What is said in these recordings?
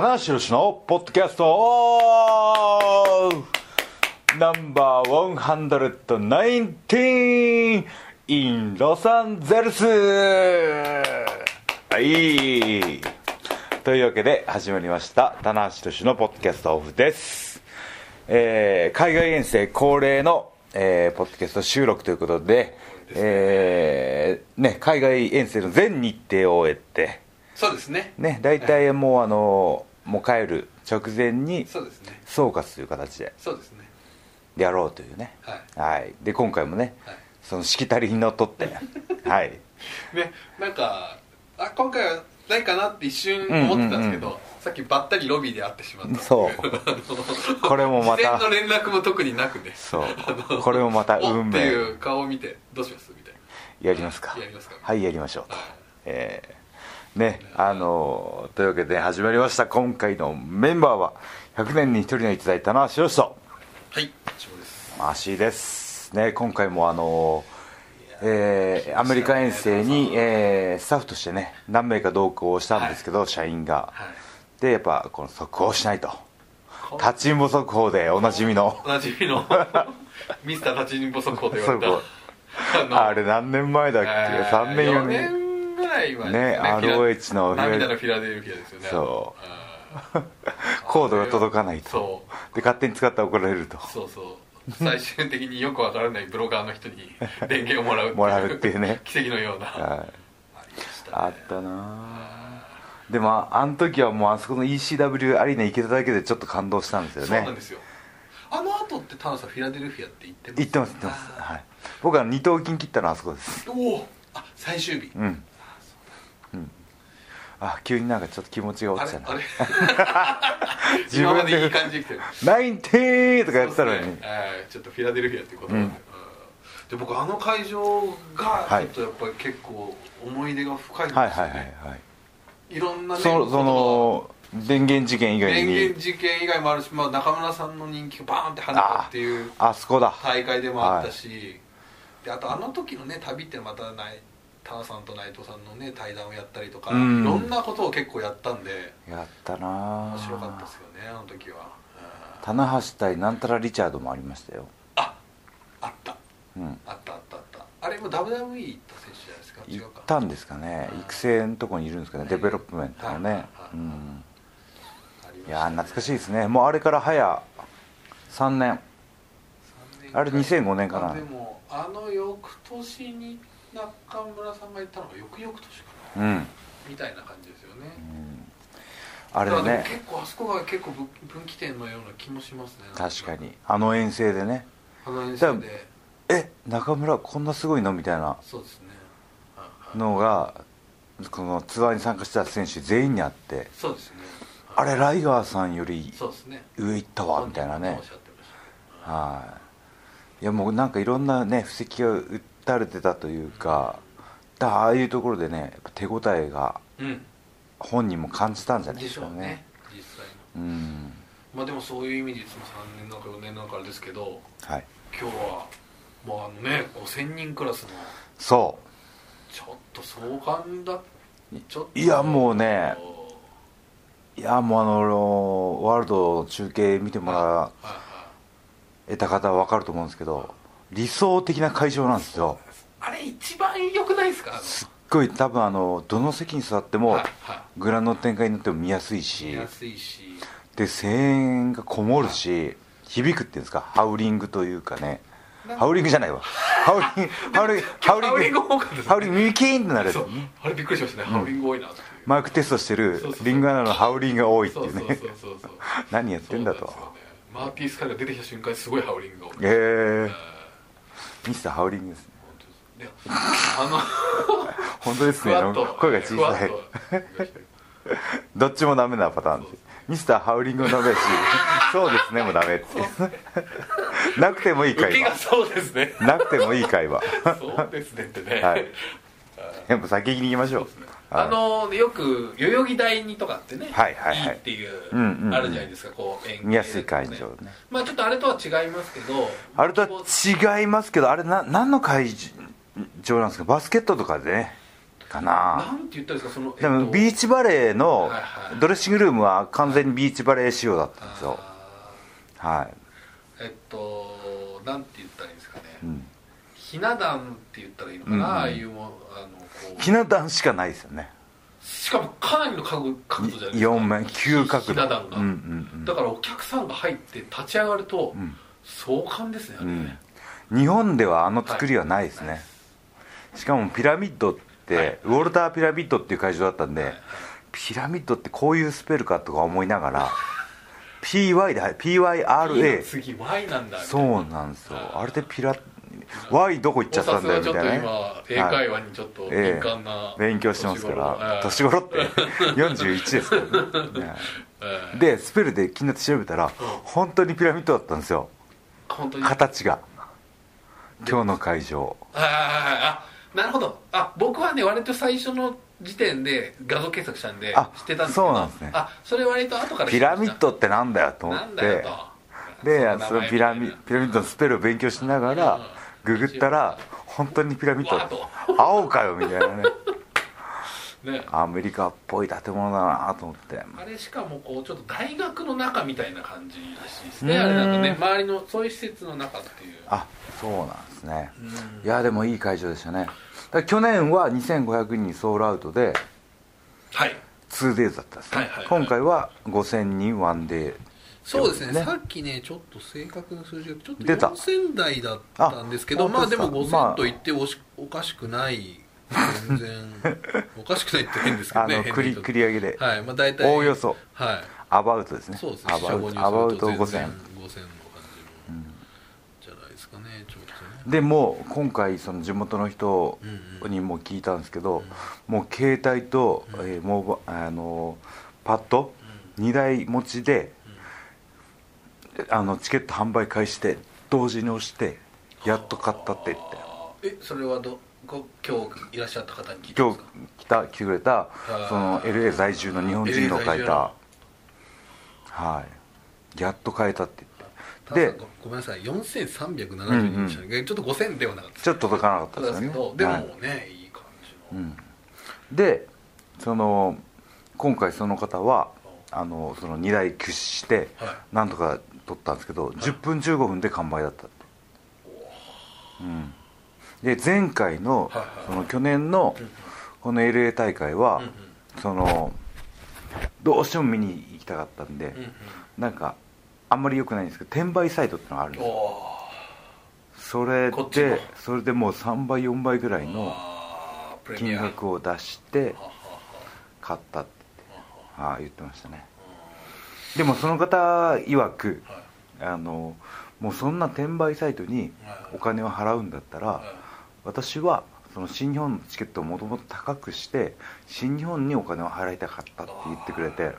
棚橋宏のポッドキャスト。ナンバー119 in ロサンゼルス。はい。というわけで始まりました。棚橋宏のポッドキャストオフです、えー海外遠征恒例の、えーポッドキャスト収録ということでえーね、海外遠征の全日程を終えて。そうですね。ね大体もうあのもう帰る直前に総括という形でそうですね。やろうというね。はい。はい。で今回もね、はい。そのしきたりにのっとって。はい。ねなんかあ今回はないかなって一瞬思ってたんですけど、うんさっきばったりロビーで会ってしまったそう。これもまた。事前の連絡も特になくね。そう。これもまたお運命。っていう顔を見てどうしますみたいやりますか。やりますか。はいやりましょうと。はい。えーねあのというわけで始まりました。今回のメンバーは100年に一人の逸材棚橋宏となはいそうです。マーシーです。ね今回もあのえーアメリカ遠征に、えースタッフとしてね何名か同行したんですけど、社員が、はい。でやっぱこの速報しないと。こ立ちんぼ速報でおなじみの。おなじみの。ミスター立ちんぼ速報と言われ速たあれ何年前だっけ、えー3年4 4年年ぐらい前ね。ですフィラ ROH の涙のフィラデルフィアですよね。そう。うん。コードが届かないと。そで勝手に使ったら怒られると。そうそう。最終的によくわからないブロガーの人に電源をもらうっていう。もらうっていうね。奇跡のような。はい。あったなあでもあの時はもうあそこの ECW アリーナ行けただけでちょっと感動したんですよね。そうなんですよ。あの後ってタナさんフィラデルフィアって行ってます？行ってます行ってます。はい。僕は二頭筋切ったのはあそこです。おおあ最終日。うん、うん、あ急になんかちょっと気持ちがあ落ちたな。自分で今までいい感じで来てる。ナインティーとかやってたのに、ね。えーちょっとフィラデルフィアっていうことで、うん。うんで僕あの会場がはい。ちょっとやっぱり結構思い出が深いんですよね、はいはいはいはい。いろんなねそのその電源事件以外電に源事件以外もあるし、まあ、中村さんの人気がバーンって跳ねたっていうあそこだ。大会でもあったし、であとあの時のね旅ってまたないタナさんと内藤さんのね対談をやったりとか、うん。いろんなことを結構やったんでやったな面白かったですよねあの時は、うん棚橋対なんたらリチャードもありましたよ。ああった。うん。あったあったあった。あれも WWE 行った選手じゃないですか？違行ったんですかね。育成のとこにいるんですかね。デベロップメントのね。はいうん。いやー懐かしいですね。もうあれから早3年。あれ2005年かな。あでもあの翌年に中村さんが行ったのが翌々年かな。うん。みたいな感じですよね、あれだね結構あそこが結構分分岐点のような気もしますね。確かに。あの遠征でね。あの遠征で。え中村こんなすごいのみたいな。そうですね。のがこのツアーに参加した選手全員にあって。そうですね。あれライガーさんより上行ったわみたいなね。はい。いやもうなんかいろんなね布石が打たれてたというかだああいうところでね手応えがうん。本人も感じたんじゃないでかね。ですしょうね。実際の。うん。まあでもそういう意味でいつも3年なんか4年なんかあれですけどはい。今日はもうあのね5000人クラスのそちょっと壮観だちょっと。いやもうねういやもうあのワールドの中継見てもらえた方は分かると思うんですけど理想的な会場なんですよ。あれ一番良くないですか？すっごい多分あのどの席に座ってもはいはグラウンドの展開になっても見やすいいし。見やすいし。で声援がこもるし響くっていうんですか？ハウリングというかね。ハウリングじゃないわ。ハウリングハウリングハウリング。ハウリング多かったですね。ハウリング耳キーンってなるあれびっくりしましたね、ハウリング多いなマイクテストしてるリングアナのハウリングが多いってそいううね 何やってんだと。マーティー・スカイが出てきた瞬間にすごいハウリングが多いええミスターハウリングですね。であの本当ですね。声が小さい。どっちもダメなパターンです。ミスターハウリングもダメだしそうですねもダメってなくてもいい会話。がそうですね。なくてもいい会話。そうですねってね、はい。やっぱ先に行きましょうあのよく代々木第二とかってね、はいはいはい。っていう、あるじゃないですかこう演芸見やすい会場ね。まあちょっとあれとは違いますけどあれとは違いますけどあれな何の会場なんですか？バスケットとかでねかな。なんて言ったらいいですかその、でもビーチバレーのドレッシングルームは完全にビーチバレー仕様だったんですよ。あはい。ーえっとなんて言ったらいいんですかね、うん。ひな壇って言ったらいいのかな、ああいうもあのひな壇しかないですよね。しかもかなりの角角度じゃないですか。4面急角度ひな壇が、うんうんうん。だからお客さんが入って立ち上がると、ん。壮観ですねあれね、日本ではあの作りはないですね、しかもピラミッドって、はい。ウォルターピラミッドっていう会場だったんで、はい。ピラミッドってこういうスペルかとか思いながら PY で PYRA 次 Y なんだ。そうなんですよ。あれでピラ Y どこ行っちゃったんだよみたいなね。お札はちょっと今英会話にちょっとえ敏感な、え勉強してますから年年頃って41ですからね。ね ええ。でスペルで気になって調べたら本当にピラミッドだったんですよ。形が。今日の会場。はいはいはいあなるほど。あ僕はね割と最初の時点で画像検索したんであ知ってたんですけど。そうなんですね。あそれ割と後から知ピラミッドってなんだよと思なって。んだよと。でそそのピラミピラミッドのスペルを勉強しながらうんググったら本当にピラミッド青かよみたいなね。ね。アメリカっぽい建物だなと思って。あれしかもこうちょっと大学の中みたいな感じらしいですね。うん。あれなんかね周りのそういう施設の中っていう。あそうなんですね。うん。いやでもいい会場でしたね。去年は2500人ソールアウトではい。2days だったんですね、はいはいはい。今回は5000人ワンデーそうですね。ね。さっきねちょっと正確な数字がちょっと出た。4000台だったんですけどあまあでも本当ですか5000と言っておしおかしくない。全然。おかしくないって変ですけどねあの繰り上げで、はい。まあ大体おおよそ。はい。アバウトですね。そうですね。アバウトアバウトすると全然5000 5000の感じの。じゃないですかねちょっとね。でも今回その地元の人にも聞いたんですけど、もう携帯と、えーモバあのパッド？2台持ちで、あのチケット販売開始で同時に押してやっと買ったって言って。えそれはどご今日いらっしゃった方に聞いたん今日来た来てくれたーその LA 在住の日本人の書いた。はい。やっと買えたってた言って。でだごごめんなさい。4370人でしたね、ちょっと5000ではなかったちょっと届かなかったですよね。ですけどでもはいね、い、い感じの、うん。でその今回その方はあのその2台駆使してはい。なんとか取ったんですけど、10分15分で完売だったって、うん、で前回の,、はいはいその去年のこの LA 大会は、そのどうしても見に行きたかったんで、なんかあんまり良くないんですけど転売サイトってのがあるんですそれでそれでもう3倍4倍ぐらいの金額を出してははは買ったって。言ってましたねでもその方曰くはあのもうそんな転売サイトにはい。お金を払うんだったらはい。私はその新日本のチケットをもともと高くして新日本にお金を払いたかったって言ってくれて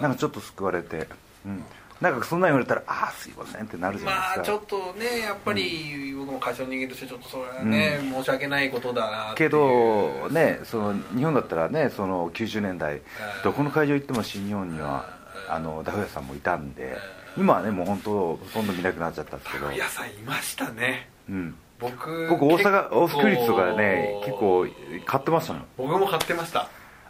なんかちょっと救われて、うん、なんかそんなん言われたらああすいませんってなるじゃないですか、まあちょっとねやっぱり僕も会社の人間としてちょっとそれはね、申し訳ないことだなけどねその日本だったらねその90年代どこの会場行っても新日本にはあのダフ屋さんもいたんで今はねもう本当ほとんど見なくなっちゃったんですけど、野菜いましたね。うん、僕僕大阪結構オフクリッツとかね結構買ってましたもん。僕も買ってました。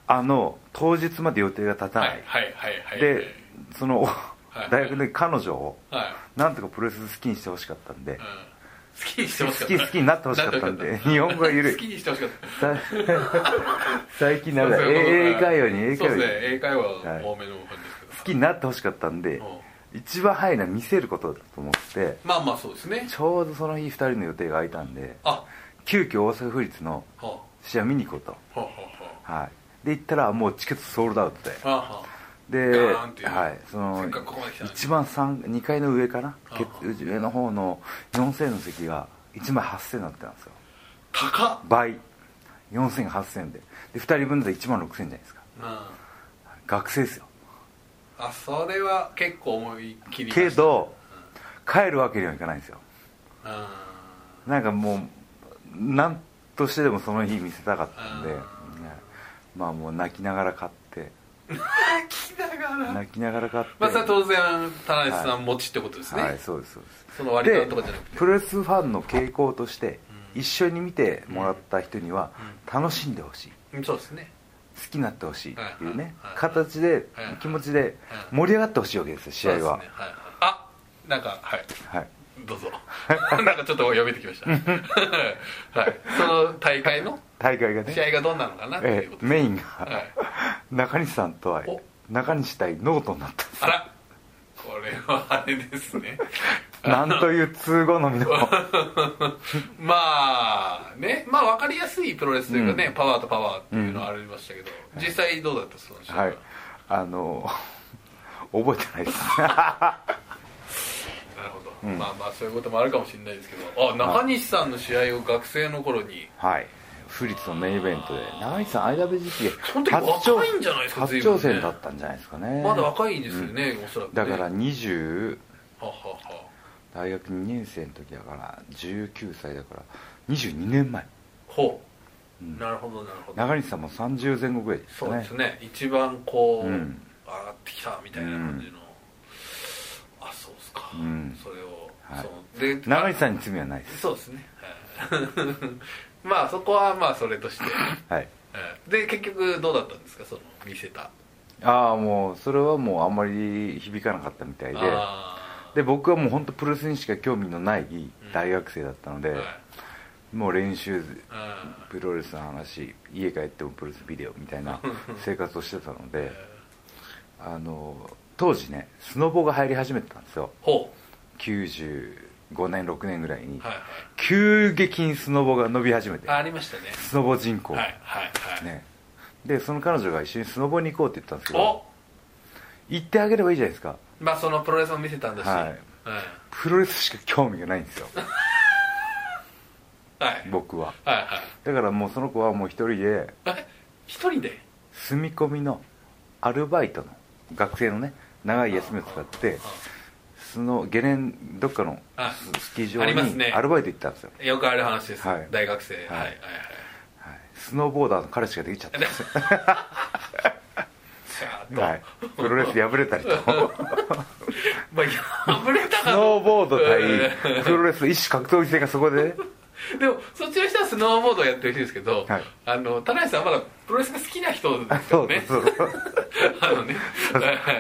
あの当日まで予定が立たない、はいはいはいはい。でその、い 大学で彼女をはい、なんとかプロレス好きにしてほしかったんで。うん、好きにしてほしかった。好き好きになってほしかったんで。日本語が緩い。好きにしてほしかった。さ 最近なんか英会話に英会話。にそうですね。英会話はい。多めの感じきになってほしかったんでうん。一番早いのは見せることだと思ってまあまあそうですね。ちょうどその日2人の予定が空いたんであ。急遽大阪府立のは試合見に行こうと。あはあははい。で行ったらもうチケットソールドアウトで。あはあはあ。で、はい、その一番3 2階の上かな？上の方の4000の席が1枚8000になってたんですよ。高っ。倍。4000 8000で。で2人分だと1万6000じゃないですか。うん。学生ですよあそれは結構思い切りけど帰るわけにはいかないんですよ。うん。なんかもう何としてでもその日見せたかったんで、うん。ね。まあもう泣きながら買って。泣きながら。泣きながら買って。まあそれは当然田中さはん持ちってことですね、はいそうですそうです。その割りで勘とかじゃなくて。プロレスファンの傾向として、うん。一緒に見てもらった人には楽しんでほしい、うんそうですね好きになってほしいっていうね形で気持ちで盛り上がってほしいわけですよ試合は。あなんかはい。はい。どうぞ。なんかちょっと読めてきました。はい。その大会の大会がね。試合がどんなのかなっていえうことえメインがはい。中西さんとはお。中西対ノートンになったんですあら。これはあれですね なんという通好みの。まあねまあ分かりやすいプロレスというかね、うん。パワーとパワーっていうのはありましたけど、実際どうだったその試合は？い。あの 覚えてないです。なるほど、うん。まあまあそういうこともあるかもしれないですけど。あ中西さんの試合を学生の頃に。はい。府立のメインイベントで。中西さん IWGP その時若いんじゃないですか初挑戦だったんじゃないですかね。まだ若いんですよね、おそらく、ね、だから20ははは大学2年生の時だから19歳だから22年前。ほう、うん。なるほどなるほど。中西さんも30前後ぐらいですそうですね。一番こう、うん上がってきたみたいな感じの、あそうですか、うん。それを、はい。で中西さんに罪はないです。そうですね、はい。まあそこはまあそれとして、はい。はいで結局どうだったんですか？その見せた。ああもうそれはもうあんまり響かなかったみたいで。あで僕はもう本当プロレスにしか興味のない大学生だったので、もう練習あプロレスの話家帰ってもプロレスビデオみたいな生活をしてたのーであの当時ねスノボが入り始めてたんですよ。ほ95年6年ぐらいにうはいはい。急激にスノボが伸び始めて。あありましたね。スノボ人口、はいはいはい、ね。でその彼女が一緒にスノボに行こうって言ったんですけどお。行ってあげればいいじゃないですかまあそのプロレスも見せたんだし。はい。プロレスしか興味がないんですよ。はい。僕は。はいはい。だからもうその子はもう一人でえ？一人で？住み込みのアルバイトの学生のね長い休みを使ってそのゲレンどっかのあススキー場ありますね。にアルバイト行ったんですよ、よくある話です、はい。大学生。はいはいはい。はい、スノーボーダーの彼氏ができちゃったんですよ、はい、プロレスで敗れたりと。まあ破れたスか。ノーボード対えプロレス一種格闘技戦がそこで でもそっちの人はスノーボードをやってる人ですけど、はい。あの田中さんはまだプロレスが好きな人であすよね。そうそう。あのね。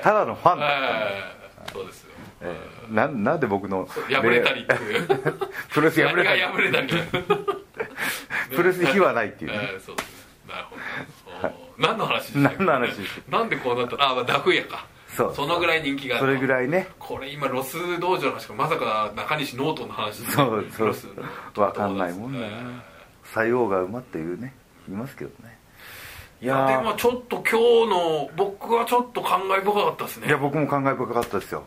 ただのファンだったそうですよ。えーななんで僕の破れたりっていう。プロレス破れたり。破れたりプロレスに火はないっていうね。えーそうです。ねなるほど何の話何の話なんでこうなった？のあ、まあ、ダフ屋か。そう。のぐらい人気があるそれぐらいね。これ今ロス道場の話かまさか中西ノートの話で。そうそうロス。わかんないもんだな採用が馬っていうね。言いますけどね。いいやでやもちょっと今日の僕はちょっと感慨深かったですね。ーいや僕も感慨深かったですよ、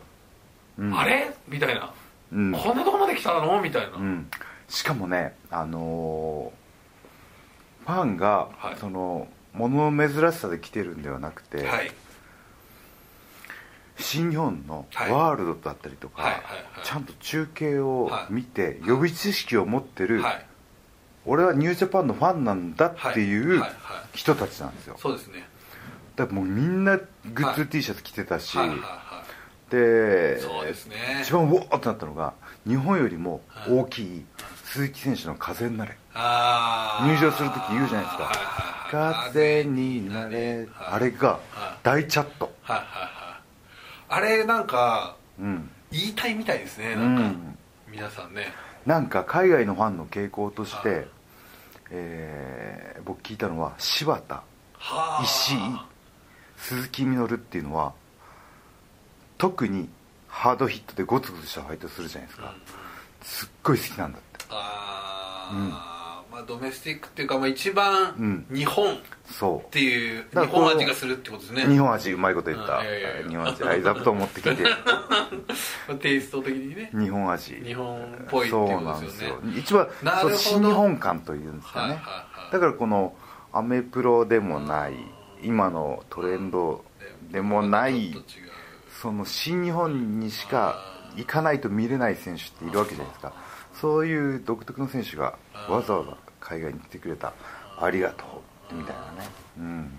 うん、あれ？みたいな、うん、こんなとこまで来たの？みたいな、うん、しかもねあのーファンが、はい。その物の珍しさで来てるんではなくて、はい。新日本のはい。ワールドだったりとか、はいはいはい。ちゃんと中継をはい。見て、予備知識を持ってる、はい。俺はニュージャパンのファンなんだっていう人たちなんですよ。そうですね。だからもうみんなグッズはい。T シャツ着てたし、でいそうですね。一番ウォーってなったのが日本よりも大きい鈴木選手の風になれ。入場する時言うじゃないですか風になれあれがはい。大チャット。はいはいはい。あれなんかうん。言いたいみたいですねうなんか、ん皆さんね。なんか海外のファンの傾向としはい。て、えー僕聞いたのは柴田。はあ。石井。鈴木みのるっていうのは特にハードヒットでゴツゴツしたファイトするじゃないですか、すっごい好きなんだって。あー、まあドメスティックっていうか、まあ、一番うん。日本っそていう日本味がするってことですね。う日本味うまいこと言った、うんいやいやいや。日本味ライズアップと思ってきて。まあテイスト的にね。日本味。日本っぽいってことなんですよ。ねよ一番新日本感というんですかね、はいはいはい。だからこのアメプロでもない今のトレンドでもないその新日本にしか行かないと見れない選手っているわけじゃないですか。そういう独特の選手がわざわざ海外に来てくれたありがとうみたいなね。うん。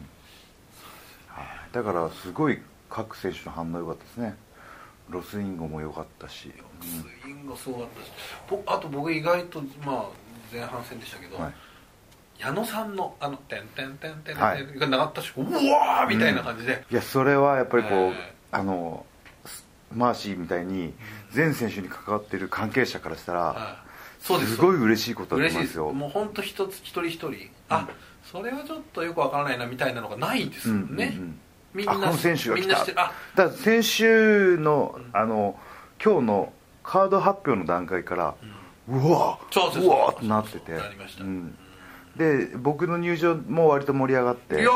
はい。だからすごい各選手の反応良かったですね。ロスインゴも良かったし、スイングすごかったし。ぼあと僕意外とまあ前半戦でしたけど、はい。矢野さんのあの「てんてんてんてんてん」はい。が鳴った瞬間うわーみたいな感じで、いやそれはやっぱりこう、はい。あのマーシーみたいに全選手に関わってる関係者からしたら、はいそうです。すごい嬉しいことだと思います。よもう本当一つ一人一人。あ、それはちょっとよくわからないなみたいなのがないですもんね、うんうんうん。みんなあこの選手がみ来たあだ先週のあの今日のカード発表の段階から、うわそうそうわってなってて。うん。で僕の入場も割と盛り上がって。いや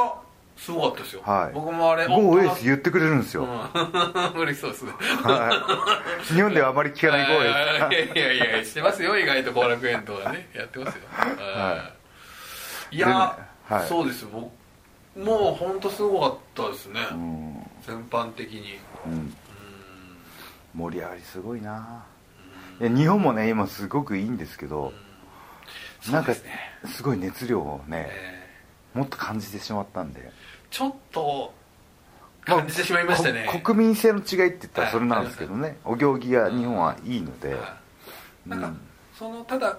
すごかったですよ、はい。僕もあれ Go Ace 言ってくれるんですよ、うん。嬉しそうですね。はい。日本ではあまり聞かないゴーエースいやいやいやしてますよ意外と後楽園とかねやってますよ、はい、いや、はいそうですよ僕もう本当すごかったですね、うん全般的にうん盛り上がりすごいないや日本もね今すごくいいんですけど、なんかそうですごい熱量をね、えもっと感じてしまったんでーちょっと感じてしまいましたね、こ国民性の違いって言ったらそれなんですけどね、お行儀が日本はいいので、はい。なんか、うんそのただ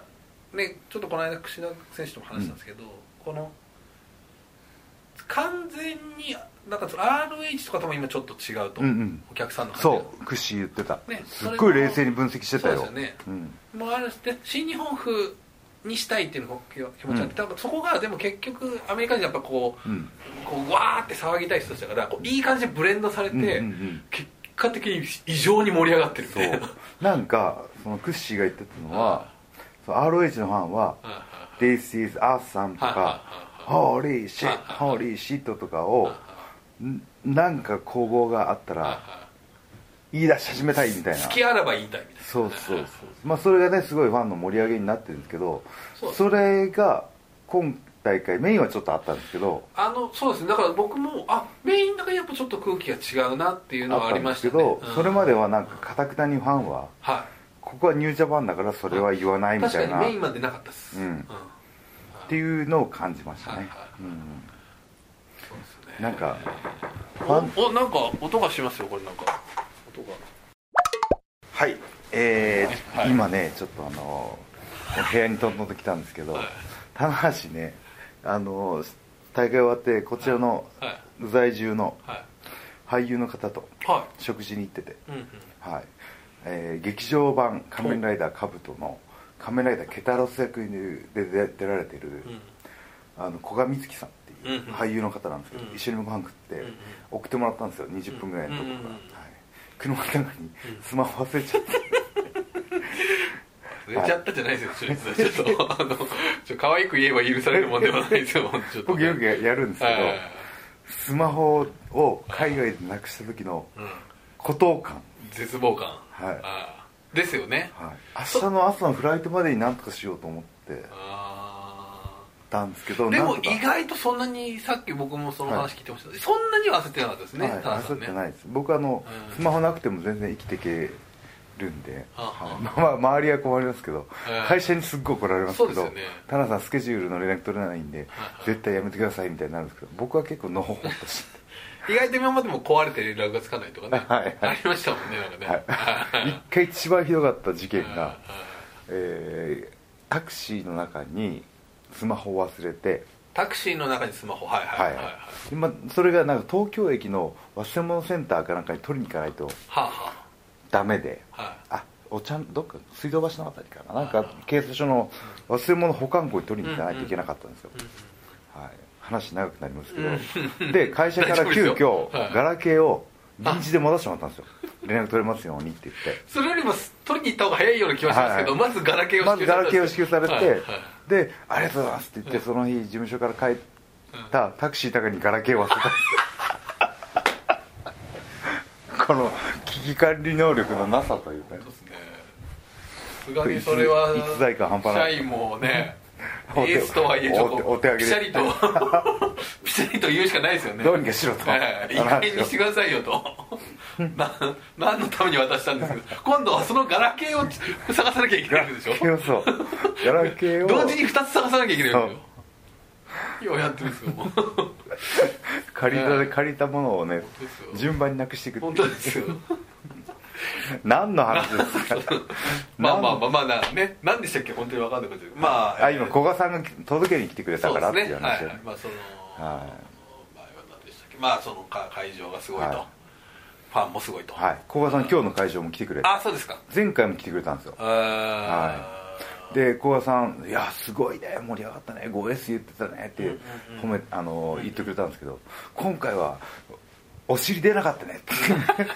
ねちょっとこの間櫛田選手とも話したんですけど、この完全になんかその RH とかとも今ちょっと違うと、うんうん。お客さんのそう。クッシー言ってた、ねすっごい冷静に分析してたよ。ね。うん。もあるしで新日本風にしたいっていうのが気持ちあって、多分そこがでも結局アメリカ人やっぱこう,、うん。こうわーって騒ぎたい人たちだからこういい感じでブレンドされて、結果的に異常に盛り上がってるみそたいな。う。なんかそのクッシーが言ってたのは、そう ROH のファンは「This is awesome」とか「Holy shit」「Holy shit」とかをんなんか攻防があったら言い出し始めたいみたいな。好きあらば言いたいみたいな。そうそうそう。まあそれがねすごいファンの盛り上げになってるんですけどそれが今大会メインはちょっとあったんですけどあのそうですね。だから僕もあメインだけやっぱちょっと空気が違うなっていうのはありましたけど、それまではなんかかたくなにファンははここはニュージャパンだからそれは言わないみたいなっメインまでなかったです。うん。ていうのを感じましたね、はい。はい。うん。なんかおおなんか音がしますよこれなんか音が。はい。えーはい。今ねちょっとあの部屋にとんとんと来たんですけど、はい。棚橋ねあの大会終わってこちらのはい。在住のはい。俳優の方とは食事に行ってて、いうんうん。はい。えー劇場版「仮面ライダーカブト」の仮面ライダーケタロス役で出出られてる、うん。あの古賀美月さんっていう俳優の方なんですけど、うん一緒にご飯食って送ってもらったんですよ。20分ぐらいのところから、車の中にスマホ忘れちゃって、寝ちゃったじゃないですよちょっとちょっとあのちょ可愛く言えば許されるもんではないですよちょっと僕よくやるんですけど、はい。スマホを海外でなくした時のうん。孤島感、絶望感。はい。ですよね。はい、明日の朝のフライトまでに何とかしようと思って。あたんですけどーでも意外とそんなにさっき僕もその話聞いてました、そんなには焦ってなかったですね、はい、ね。焦ってないです。僕あの、うん。スマホなくても全然生きていけるんで、まあまあ周りは困りますけど、うん会社にすっごい怒られますけどそうですよね。田中さんスケジュールの連絡取れないんで、はい絶対やめてくださいみたいになるんですけど僕は結構のほほっとして。意外と今までも壊れて連絡がつかないとかね、はいはい。ありましたもんねなんかね、はい。一回一番ひどかった事件がは、えータクシーの中にスマホを忘れて、タクシーの中にスマホ。はいはいはい。はいそれがなんか東京駅の忘れ物センターかなんかに取りに行かないと。はダメで。あはあお茶どっか水道橋のあたりかな。なんか警察署の忘れ物保管庫に取りに行かないといけなかったんですよ、はい、話長くなりますけど、で会社から急遽はい。ガラケーを臨時で戻してもらったんですよ。連絡取れますようにって言って。いそれよりも取りに行った方が早いような気はしますけど、はいはい。まずガラケーをまずガラケーを支給されて、はいはいで「ありがとうございます」って言って、その日事務所から帰ったタクシーの中にガラケーを忘れた。この危機管理能力のなさというかね。そうですね。さすがにそれは逸材感半端ない。社員もねエースとはいえちょっとお手お手上げで。ピシャリとピシャリと言うしかないですよね。どうにかしろと。ええいい。加減にしてくださいよと。な何のために渡したんですか？今度はそのガラケーを探さなきゃいけないんでしょ？そう。ガラケーを。同時に2つ探さなきゃいけないんですよようやってるんですよもう。借りたで借りたものをね順番になくしていくっていう。本当ですよ 何の話ですか？まあまあまあまあなね何でしたっけ？本当に分かんなくてまああ今古賀さんが届けに来てくれたからっていう話ではい。まあそのは場合は何でしたっけ？まあそのか会場がすごいと、はい。ファンもすごいと、はい。古賀さん今日の会場も来てくれて。あそうですか。前回も来てくれたんですよ。あで古賀さん「いやすごいね。盛り上がったね。5S 言ってたね」って褒めあの言ってくれたんですけど今回はお尻出なかったねって。ー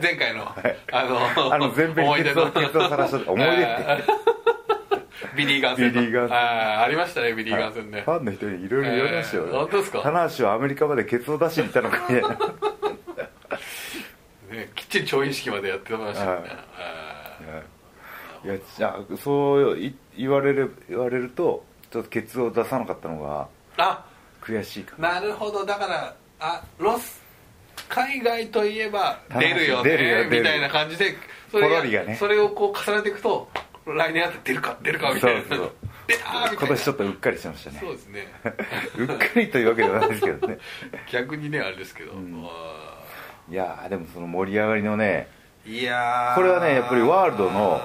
前回の、あのあの全米に思い出の。ケツをケツを晒した思い出って ビリー・ガンセンの。ビリーガンセンあーありましたねビリー・ガンセンね、ファンの人にいろいろ言われましたよ、えー本当ですか？棚橋はアメリカまでケツを出しに行ったのかみたいな。ねきっちり調印式までやってましたよね、はい。あい。やじゃあそうい言われる言われるとちょっとケツを出さなかったのがーあ悔しいかなるほど。だからあロス海外といえば出るよねみたいな感じでそれね。それをこう重ねていくと来年あって出るか出るかみたいな。そうそう出たたいな。今年ちょっとうっかりしてましたね。そうですね。うっかりというわけではないですけどね。逆にねあれですけど、ん。あいやーでもその盛り上がりのねーいやー。これはねやっぱりワールドの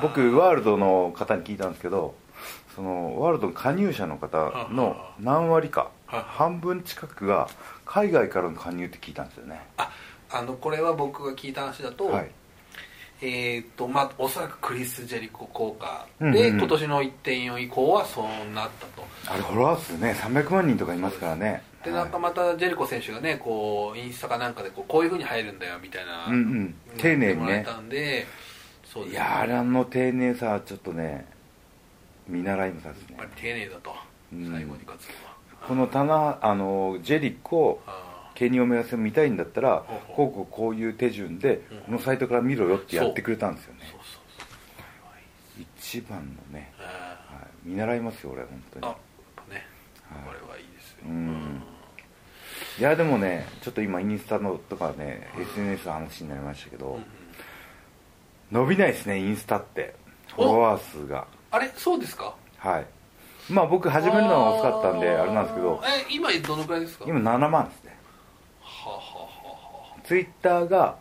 僕ワールドの方に聞いたんですけどそのワールドの加入者の方の何割かはい半分近くが海外からの加入って聞いたんですよね。ああのこれは僕が聞いた話だと、はい。えーっとまあおそらくクリス・ジェリコ効果で、うんうんうん。今年の1.4以降はそうなったと。あれフォロワー数ね300万人とかいますからね。でなんかまたジェリコ選手がねこうインスタかなんかでこうこういうふうに入るんだよみたいな、うんうん。丁寧にね。そうね。いやーあれあの丁寧さはちょっとね見習いますですね。やっぱり丁寧だと、うん。最後に勝つのはこの棚あのジェリコあケニオメガ戦見たいんだったらこうこうこういう手順でうん。このサイトから見ろよってやってくれたんですよね。一番のね、はい、見習いますよ俺本当に。ーあね、はい。これはいいですよ、うん。いやでもねちょっと今インスタのとかね SNS の話になりましたけど、うんうん。伸びないですねインスタって。フォロワー数が。あれそうですか？はいまあ僕始めるのが遅かったんであれなんですけどえ今どのくらいですか？今7万ですね。はあはあはツイッターが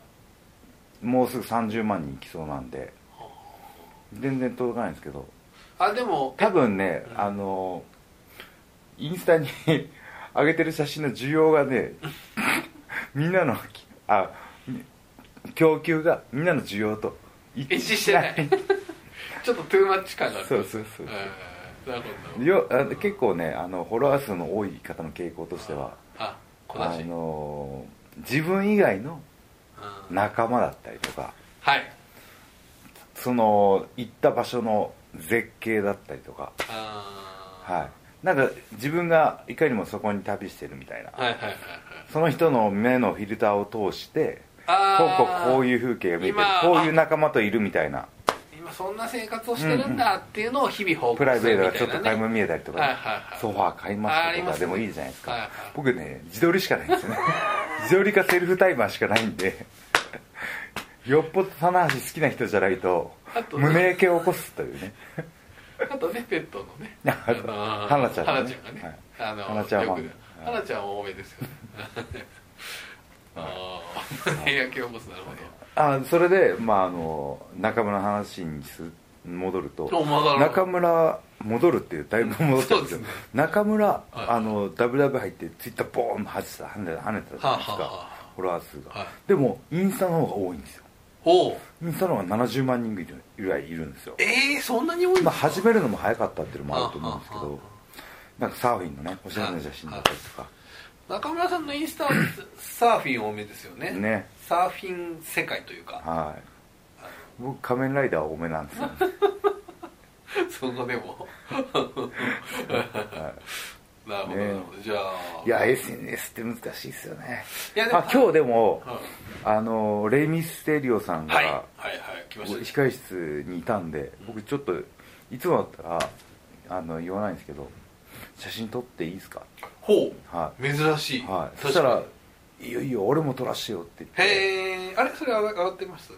もうすぐ30万人いきそうなんで全然届かないんですけど。あでも多分ねあのインスタに 上げてる写真の需要がね みんなのあ供給がみんなの需要と一一致してない。ちょっとトゥーマッチ感がある。そうそうそうえー。なるほどよあ結構ねあのフォロワー数の多い方の傾向としてはあの自分以外のうん。仲間だったりとかはい。その行った場所の絶景だったりとか。はい。なんか自分がいかにもそこに旅してるみたいな。はいはいはいはい。その人の目のフィルターを通してこうあこうこういう風景が見えてこういう仲間といるみたいな。今そんな生活をしてるんだっていうのを日々報プライベート告するみたいな、ね、がちょっと買い物見えたりとかね、はいはいはいソファー買いましたとかでもいいじゃないですか、はいはい僕ね自撮りしかないんですよね。自撮りかセルフタイマーしかないんで。よっぽど棚橋好きな人じゃないと胸焼けを起こすというね。あとねペットのね。あとのー花ちゃんね。花ちゃんがね、はい。あの花ちゃんは。はい。花ちゃんは多めですよね。ああ胸焼けを起こすなるほあそれで、まあ、あの中村の話にす戻ると中村戻るっていうだいぶ戻っちゃうんですよ。そうですね。中村、はい。あのダブダブ入ってツイッターボーンと跳ねた跳ねた跳ねたじゃないですか、はあはフォロワー数が、はい。でもインスタの方が多いんですよ。インスタの方が70万人ぐらいいるんですよ。ええー、そんなに多いんですまか、あ、始めるのも早かったっていうのもあると思うんですけはあはどなんかサーフィンのねおしゃれな写真だったりとか。中村さんのインスタはサーフィン多めですよね。ねサーフィン世界というかはい。僕仮面ライダー多めなんですよ、ね、そこでも。なるほど、ね。じゃあ。いや SNS って難しいですよね。いやでもあ今日でもはいあのレイ・ミステリオさんはいはいがはい来ました。ね控室にいたんで僕ちょっといつもだったらあの言わないんですけど写真撮っていいですか？ほう、は珍しい、はい。そ確したらか「いいよいいよ俺も撮らしてよ」って言って。へえあれそれ上が上がってます？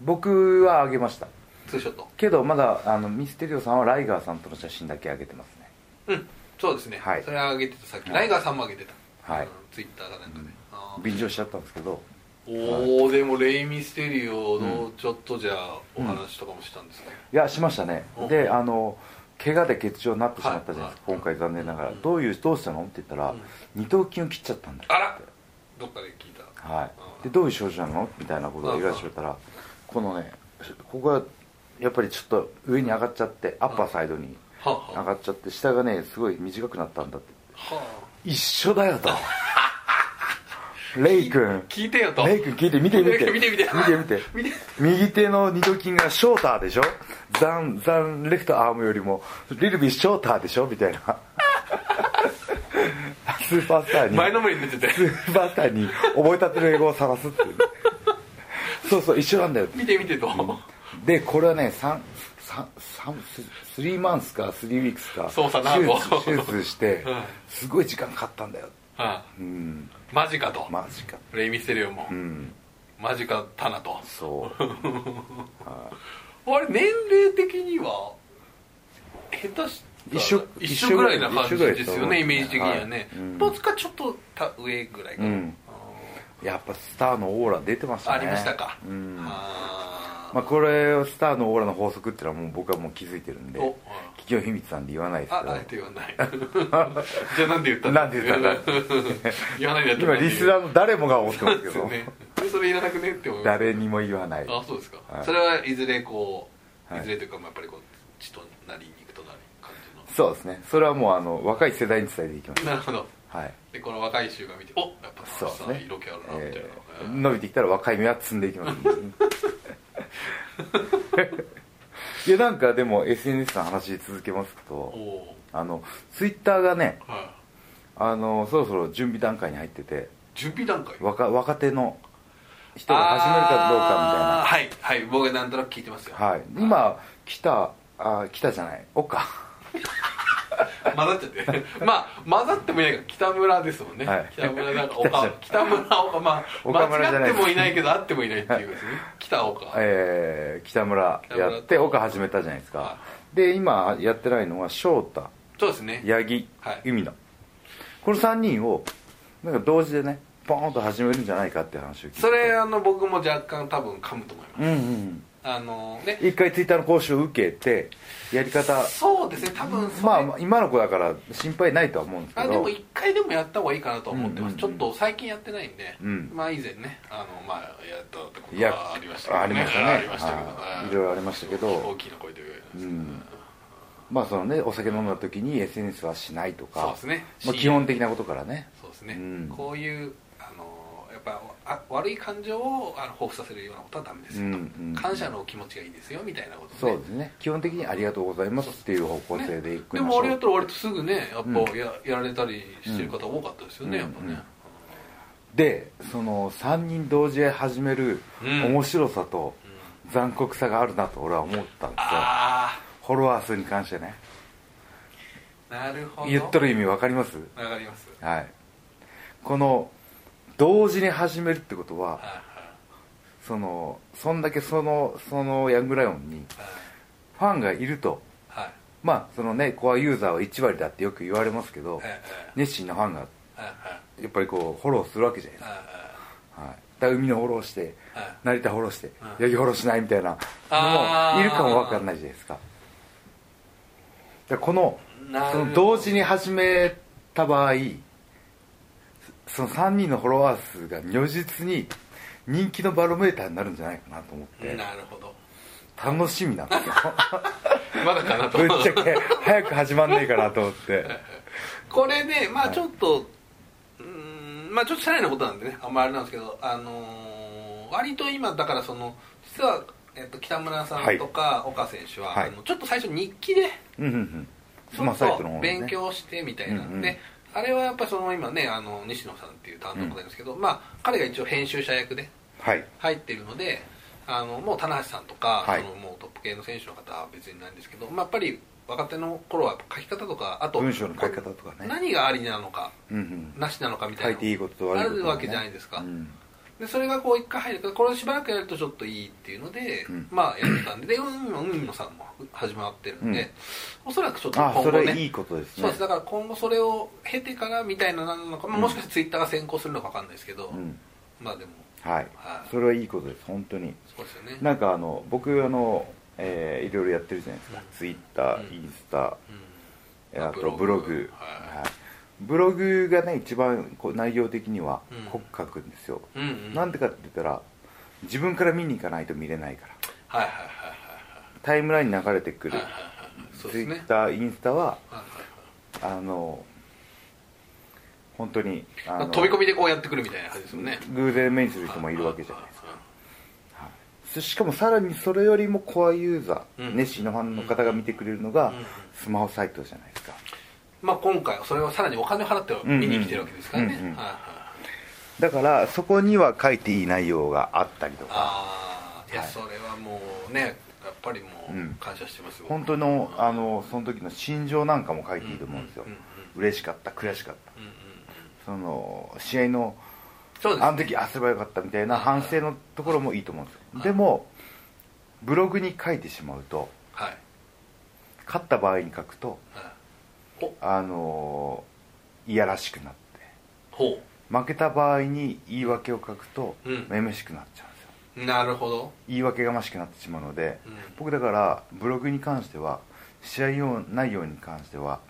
僕はあげました。ツーショット。けどまだあのミステリオさんはライガーさんとの写真だけ上げてますね。うんそうですね、はい。それは上げてたさっき、はい。ライガーさんも上げてた。はい。ツイッターかなんかで、あー。便乗しちゃったんですけど。おおでもレイ・ミステリオのちょっとじゃあお話とかもしたんですね、いやしましたね。お。であの怪我で欠場になってしまったじゃないですか、はい。今回残念ながら、どういうどうしたの？って言ったら、二頭筋を切っちゃったんだって。あらどっかで聞いた。はい、でどういう症状なの？みたいなことを言われてたらこのねここがやっぱりちょっと上に上がっちゃってアッパーサイドに上がっちゃって下がねすごい短くなったんだって。一緒だよと。レイ君。聞いてよと。レイ君聞いて見て見て。見て見て。見て見て。見て。右手の二頭筋がショーターでしょ？ザンザンレフトアームよりもリルビーショーターでしょ？みたいなスーパースターに前のめりに出てて。スーパースターに覚えたての英語を探すっていう。そうそう一緒なんだよ。見て見てと、でこれはね3 3 3マンスか3ウィークスかそうさな手と術してうん。すごい時間かかったんだよ。はあうん。マジかと、マジか。レイ・ミステリオも、うん。マジかタナと。そう。あれ年齢的には下手したら一緒一緒ぐらいな感じですよねイメージ的にはね。はい。うん。どっちかちょっとた上ぐらいかな、うん。やっぱスターのオーラ出てましたね。ありましたか、うん。あまあ、これスターのオーラの法則っていうのはもう僕はもう気づいてるんでお企業秘密なんで言わないですけど。ああえて言わない。じゃあなんで言ったなんで言ったんだ 言わないでやった今リスナーの誰もが思ってますけど。ね。それいらなくねって思います誰にも言わない。あそうですか、はい。それはいずれこう、はい。い、ずれというかまあやっぱりこう血となりそうですね。それはもうあの若い世代に伝えていきます。のなるほど。はい。でこの若い衆が見ておやっぱそうですね。色気あるなみたいな、えー伸びてきたら若い芽は摘んでいきます。いやなんかでも SNS の話続けますとおおあのツイッターがねーはい。あのそろそろ準備段階に入ってて準備段階？若若手の人が始めるかどうかあーはいはい。僕はなんとなく聞いてますよ。みたいなはい。今来たあ来たじゃない。岡 混ざっちゃって。まあ混ざってもいないから北村ですもんね、はい。北村なんか北岡 北村岡まあ間違ってもいないけどあってもいないっていうですね。北岡、えー北村やって岡始めたじゃないですか。はで今やってないのは翔太。そうですね。八木、はい。海野。この3人をなんか同時でねポーンと始めるんじゃないかっていう話を聞いて。それあの僕も若干多分噛むと思います、うんうん。あのね。一回ツイッターの講習を受けてやり方。そうですね多分まあ今の子だから心配ないとは思うんですけど。あでも一回でもやった方がいいかなとは思ってます、うんうんうん。ちょっと最近やってないんで、うん。まあ以前ねあのまあやったってこといやはありましたけどありましたね。ありましたけどはい。いろいろありましたけど。大きな声で。言われます、うん。まあそのねお酒飲んだ時に SNS はしないとか。そうですね。まあ、基本的なことからね。そうですね、うん。こういうっぱあ悪い感情をあの彷彿させるようなことはダメですよと、うんうん感謝の気持ちがいいですよみたいなことそうですね。基本的にありがとうございますっていう方向性でいくでもあれやったら割とすぐねやっぱや,、やられたりしてる方多かったですよね、うん。やっぱね、でその3人同時で始めるうん。面白さと残酷さがあるなと俺は思ったんですよ。あフォロワー数に関してね。あなるほど。言っとる意味分かります？わかります。はい。この同時に始めるってことはそのそんだけそのそのヤングライオンにファンがいると。まあそのねコアユーザーは1割だってよく言われますけど熱心なファンがやっぱりこうフォローするわけじゃないですはいか、はい、だ海のフォローしてはい成田フォローしてうん。八木フォローしないみたいなのもいるかも分かんないじゃないですか。だこのその同時に始めた場合その3人のフォロワー数が如実に人気のバロメーターになるんじゃないかなと思って。なるほど。楽しみなんですよ。まだかなと。ぶっちゃけ早く始まんねえかなと思って。これねまあちょっと、うーんまあちょっと社内のことなんでねあんまりあれなんですけどあのー割と今だからその実は、えっと、北村さんとか岡選手は、はい。あのちょっと最初日記でうんうんうん。ちょっと勉強してみたいな、うんうん。であれはやっぱりその今ねあの西野さんっていう担当がいるんですけど、まあ彼が一応編集者役ではい。入っているのであのもう棚橋さんとか、はい。そのもうトップ系の選手の方は別にないんですけど、まあ、やっぱり若手の頃は書き方とかあと文章の書き方とかね。何がありなのかうんうん。なしなのかみたいな書いていいことと悪いこと、ね、あるわけじゃないですか。うんでそれがこう一回入るからこれをしばらくやるとちょっといいっていうので、うん。まあやってたんでで海野海野さんも始まってるんで、おそらくちょっとあ今後ねそれいいことですね。そうです。だから今後それを経てからみたいななのか、まあ、もしかしてツイッターが先行するのか分かんないですけど、うん。まあでもはい。はい。それはいいことです本当に。そうですよね。なんかあの僕あの、えーいろいろやってるじゃないですか、うん。ツイッターうん。インスタ、あとブログ。ブログ、はい。はいブログがね一番こう内容的にはうん。濃く書くんですよ、うんうん。なんでかって言ったら自分から見に行かないと見れないから。はいはいはいはいタイムラインに流れてくる、はいはいはい。ツイッターインスタははいはいはい。あの本当に飛び込みでこうやってくるみたいな感じですもんね。偶然目にする人もいるわけじゃないですか。そしかもさらにそれよりもコアユーザー、うん。熱心なファンの方が見てくれるのがうん。スマホサイトじゃないですかまあ今回はそれをさらにお金を払って見に来てるわけですからね、うんうん。はいはいはい。だからそこには書いていい内容があったりとか。ああいやはい。それはもうねやっぱりもうん。う感謝してますよ。本当のあのその時の心情なんかも書いていいと思うんですよ。うんうん嬉しかった悔しかった。うんうんうん。その試合のそうですね。あの時あすればよかったみたいなはい反省のところもいいと思うんですよ。はい。でもブログに書いてしまうとはい。勝った場合に書くとはい。おあのいやらしくなって。ほ負けた場合に言い訳を書くとうん。めめしくなっちゃうんですよ。うなるほど。言い訳がましくなってしまうので、うん。僕だからブログに関しては試合用内容に関しては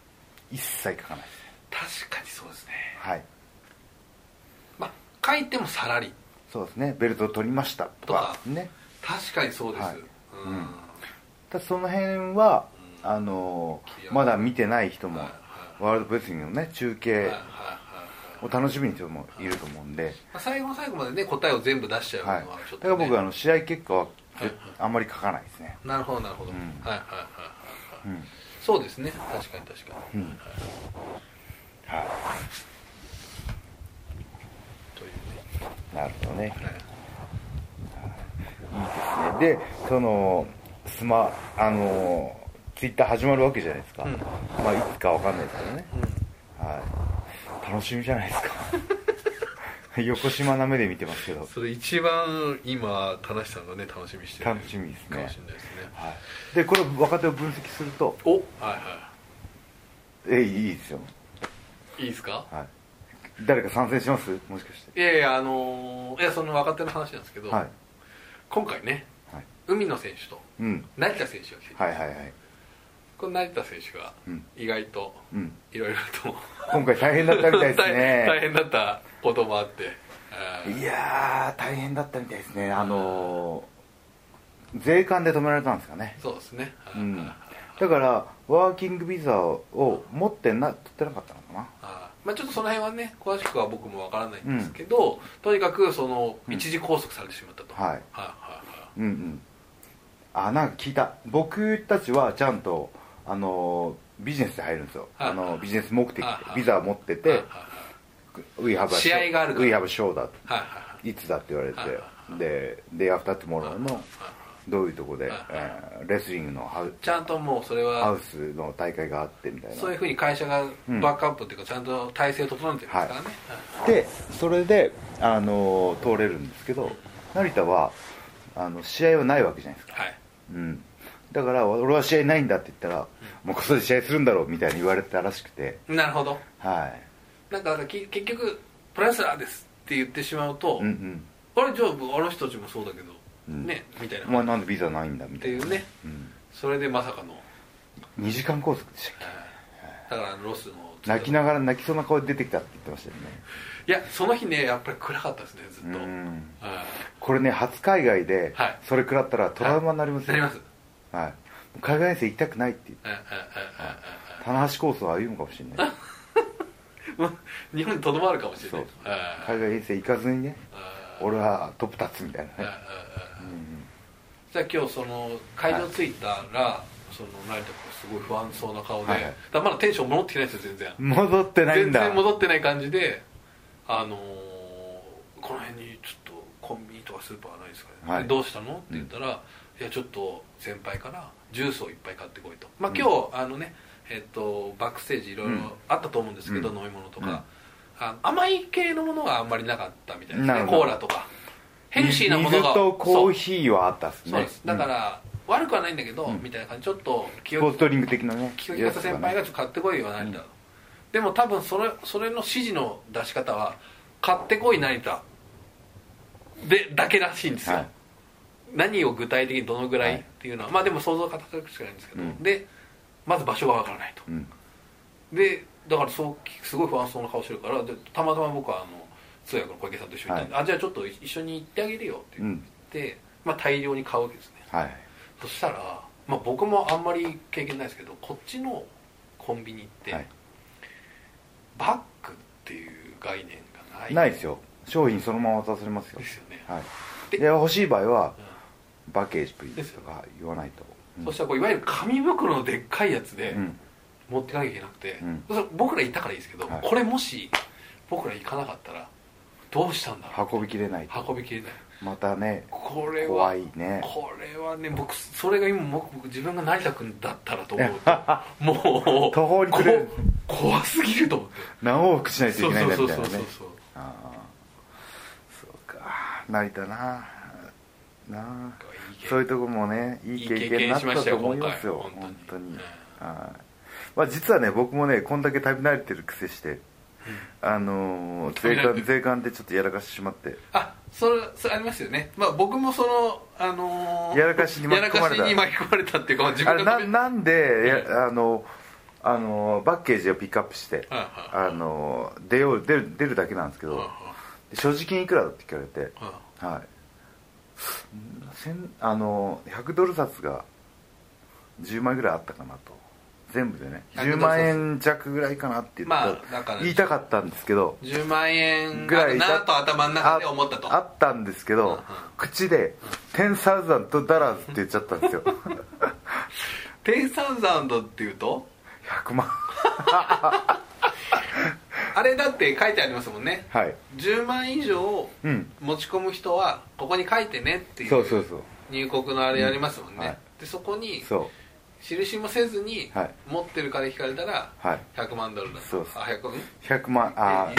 一切書かないです。確かにそうですね。はい。まあ書いてもさらり。そうですね。ベルトを取りましたととか。かね。確かにそうです、はい。うん。うん。ただその辺は、うんあのまだ見てない人も、ワールドプレスリングのね中継を楽しみにし人もいると思うんで、まあ最後の最後までね答えを全部出しちゃうのは、はい。ちょっと、ね。だから僕はあの試合結果はあんまり書かないですね、なるほどなるほど、うん。はいはいはいはいうん。そうですね。確かに確かに、うん。はい。はというね。い、なるほどね。はい。いいですね。でそのスマあのツイッター始まるわけじゃないですか、うん。まあいつかわかんないですけどね、うん。はい、楽しみじゃないですか。横島な目で見てますけど。それ一番今田無さんがね楽しみにしてる楽しみですね。かもしれないですね。はい、でこれ若手を分析すると。おはいはえいいですよ、いいいですか？はい、誰か参戦します？もしかして。いやいやあのーいやその若手の話なんですけど、はい、今回ねはい。海野選手とうん、成田選手が来てて、はいはいはいこの成田選手がうん。意外とうん。いろいろと今回大変だったみたいです 大ね大変だったこともあって。あーいやー大変だったみたいですね。あのー税関で止められたんですかね。そうですね、うん。あだからワーキングビザを持ってな取ってなかったのかな。あまあ、ちょっとその辺はね詳しくは僕もわからないんですけど、とにかくそのうん。一時拘束されてしまったと、はい。はいはうんうん。あなんか聞いた。僕たちはちゃんとあのービジネスで入るんですよ、はい。あのビジネス目的で。はい。はい。ビザを持っていはい。はい。て「We have a 試合がある We have a show だ」はい。はい。はい。いつだって言われてはい。はい。で「Day After Tomorrow」はい。のどういうとこではい。えーレスリングのハウちゃんともうそれハはウスの大会があってみたいな。そういうふうに会社がうんバックアップっていうかちゃんと体制を整えてるんですからね、でそれで、あのー通れるんですけど成田はあの試合はないわけじゃないですか、はい。うん、だから俺は試合ないんだって言ったら、もうここで試合するんだろうみたいに言われてたらしくて。なるほど。はい。なんか結局プロレスラーですって言ってしまうと、うんうん。あれじゃああの人たちもそうだけど、うん。ねみたいな、お前なんでビザないんだみたいなっていうね。うん、それでまさかの、2時間拘束でしたっだからロスのけ泣きながら泣きそうな顔で出てきたって言ってましたよね。いやその日ねやっぱり暗かったですねずっと、うん。はこれね初海外ではい。それ食らったらトラウマになりますよ、いなりますはい、海外遠征行きたくないって言って。はいはいはいはい。棚橋コースを歩むかもしれない。はい日本にとどまるかもしれない。海外遠征行かずにねはい俺はトップ立つみたいなね。じゃあ今日その会場着いたら、その成田君すごい不安そうな顔で、はいはい。だからまだテンション戻ってないですよ全然。戻ってないん全だ然戻ってない感じであのーこの辺にちょっとコンビニとかスーパーはないですかね、はい。でどうしたの？って言ったら、いやちょっと先輩からジュースをいっぱい買ってこいと。まあ今日、あのねえっとバックステージいろいろあったと思うんですけど、うん。飲み物とうんか、あの甘い系のものがあんまりなかったみたいですね。コーラとか。ヘルシーなものが。水とコーヒーはあったっすね。そう。です。だから、悪くはないんだけど、うん。みたいな感じ。ちょっと気をストリング的なね。気を利かせ先輩がちょっと買ってこいよ成田、うんでも多分それそれの指示の出し方は買ってこい成田でだけらしいんですよ、はい何を具体的にどのぐらいはい。っていうのは、まあでも想像が傾くしかないんですけど、うん。でまず場所がわからないと。うん。でだからそうすごい不安そうな顔してるからでたまたま僕はあの通訳の小池さんと一緒に行ったんで、あじゃあちょっと一緒に行ってあげるよって言って、まあ、大量に買うわけですね。はい。そしたら、まあ、僕もあんまり経験ないですけどこっちのコンビニって、はい。バッグっていう概念がない。ないですよ。商品そのまま渡されますよ。ですよね、はい。でで欲しい場合はうバケージプリーですよズとか言わないと。ん。そしたらこういわゆる紙袋のでっかいやつでうん。持ってかなきゃいけなくて、うん。僕ら行ったからいいですけど、はい。これもし僕ら行かなかったらどうしたんだろう。運びきれないと。運びきれない。またねこれは怖いね。これはね僕それが今僕僕自分が成田君だったらと思うと もう途方に暮れる。こ怖すぎると思って。何往復しないといけないんだそうそうそうそうみたいなねそう。ああそうか。成田ななあそういうとこもねいい経験になったと思いますよ本当に。本はい。まあ実はね僕もねこんだけ旅慣れてる癖してあのー税関税関でちょっとやらかしてしまってあそれそれありますよね。まあ僕もそのあのーやらかしに巻き込まれた。やらかしに巻き込まれたっていうか自あれなんでやあのあのバッケージをピックアップしてあの出よう出る出るだけなんですけど所持金いくらだって聞かれてはいあの100ドル札が10枚ぐらいあったかなと。全部でね。100 10万円弱ぐらいかなって言まあ言いたかったんですけど10万円ぐらいなと頭の中で思ったと。ああったんですけど、うんうん。口で「10サウザンドダラーズ」って言っちゃったんですよ。テンサウザンドっていうと？100万 あれだって書いてありますもんね。はい。10万以上うん。持ち込む人はここに書いてねっていう入国のあれやりますもんね、うん。はい。でそこにそ印もせずにはい。持ってるから聞かれたらうはい。100万ドルだと。そうそう。あ100うん100万あえ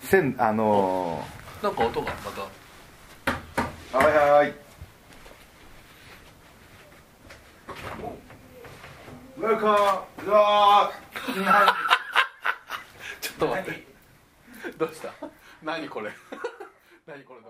千あのなんか音がまた。ー、はいはいはい。ウェルカムうわーちょっと待って。どうした？何これ？何これ